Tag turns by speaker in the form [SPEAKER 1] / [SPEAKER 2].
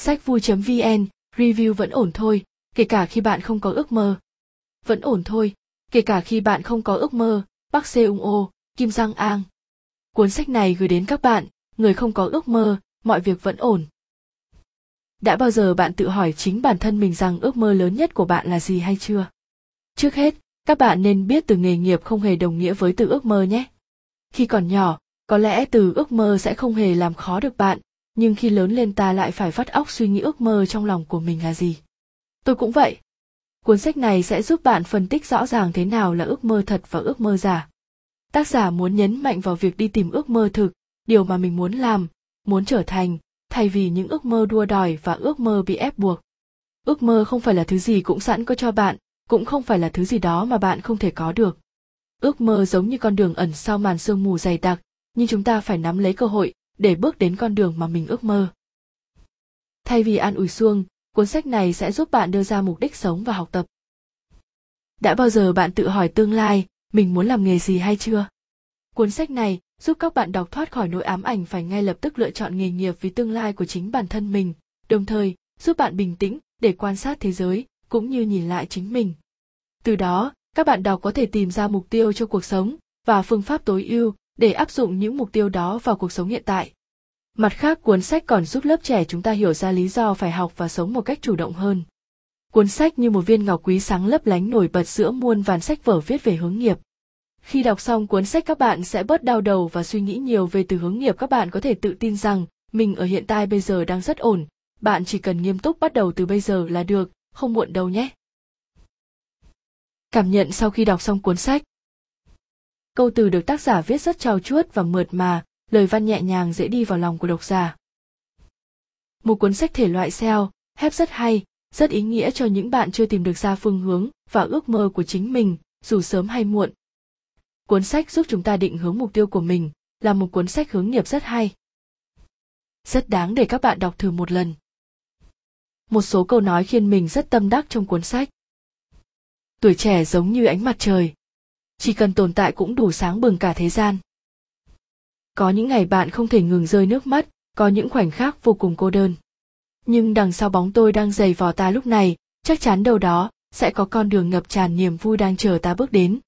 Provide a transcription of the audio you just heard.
[SPEAKER 1] Sách vui.vn, review vẫn ổn thôi, kể cả khi bạn không có ước mơ. Vẫn ổn thôi, kể cả khi bạn không có ước mơ, Park Seung Ô, Kim Giang Ang. Cuốn sách này gửi đến các bạn, người không có ước mơ, mọi việc vẫn ổn. Đã bao giờ bạn tự hỏi chính bản thân mình rằng ước mơ lớn nhất của bạn là gì hay chưa? Trước hết, các bạn nên biết từ nghề nghiệp không hề đồng nghĩa với từ ước mơ nhé. Khi còn nhỏ, có lẽ từ ước mơ sẽ không hề làm khó được bạn, nhưng khi lớn lên ta lại phải vắt óc suy nghĩ ước mơ trong lòng của mình là gì. Tôi cũng vậy. Cuốn sách này sẽ giúp bạn phân tích rõ ràng thế nào là ước mơ thật và ước mơ giả. Tác giả muốn nhấn mạnh vào việc đi tìm ước mơ thực, điều mà mình muốn làm, muốn trở thành, thay vì những ước mơ đua đòi và ước mơ bị ép buộc. Ước mơ không phải là thứ gì cũng sẵn có cho bạn, cũng không phải là thứ gì đó mà bạn không thể có được. Ước mơ giống như con đường ẩn sau màn sương mù dày đặc, nhưng chúng ta phải nắm lấy cơ hội để bước đến con đường mà mình ước mơ. Thay vì an ủi xuông, cuốn sách này sẽ giúp bạn đưa ra mục đích sống và học tập. Đã bao giờ bạn tự hỏi tương lai, mình muốn làm nghề gì hay chưa? Cuốn sách này giúp các bạn đọc thoát khỏi nỗi ám ảnh phải ngay lập tức lựa chọn nghề nghiệp vì tương lai của chính bản thân mình, đồng thời giúp bạn bình tĩnh để quan sát thế giới cũng như nhìn lại chính mình. Từ đó, các bạn đọc có thể tìm ra mục tiêu cho cuộc sống và phương pháp tối ưu để áp dụng những mục tiêu đó vào cuộc sống hiện tại. Mặt khác, cuốn sách còn giúp lớp trẻ chúng ta hiểu ra lý do phải học và sống một cách chủ động hơn. Cuốn sách như một viên ngọc quý sáng lấp lánh nổi bật giữa muôn vàn sách vở viết về hướng nghiệp. Khi đọc xong cuốn sách các bạn sẽ bớt đau đầu và suy nghĩ nhiều về từ hướng nghiệp các bạn có thể tự tin rằng mình ở hiện tại bây giờ đang rất ổn, bạn chỉ cần nghiêm túc bắt đầu từ bây giờ là được, không muộn đâu nhé. Cảm nhận sau khi đọc xong cuốn sách Câu từ được tác giả viết rất trau chuốt và mượt mà, lời văn nhẹ nhàng dễ đi vào lòng của độc giả. Một cuốn sách thể loại SEO, hép rất hay, rất ý nghĩa cho những bạn chưa tìm được ra phương hướng và ước mơ của chính mình, dù sớm hay muộn. Cuốn sách giúp chúng ta định hướng mục tiêu của mình, là một cuốn sách hướng nghiệp rất hay. Rất đáng để các bạn đọc thử một lần. Một số câu nói khiến mình rất tâm đắc trong cuốn sách. Tuổi trẻ giống như ánh mặt trời. Chỉ cần tồn tại cũng đủ sáng bừng cả thế gian. Có những ngày bạn không thể ngừng rơi nước mắt, có những khoảnh khắc vô cùng cô đơn. Nhưng đằng sau bóng tôi đang dày vò ta lúc này, chắc chắn đâu đó sẽ có con đường ngập tràn niềm vui đang chờ ta bước đến.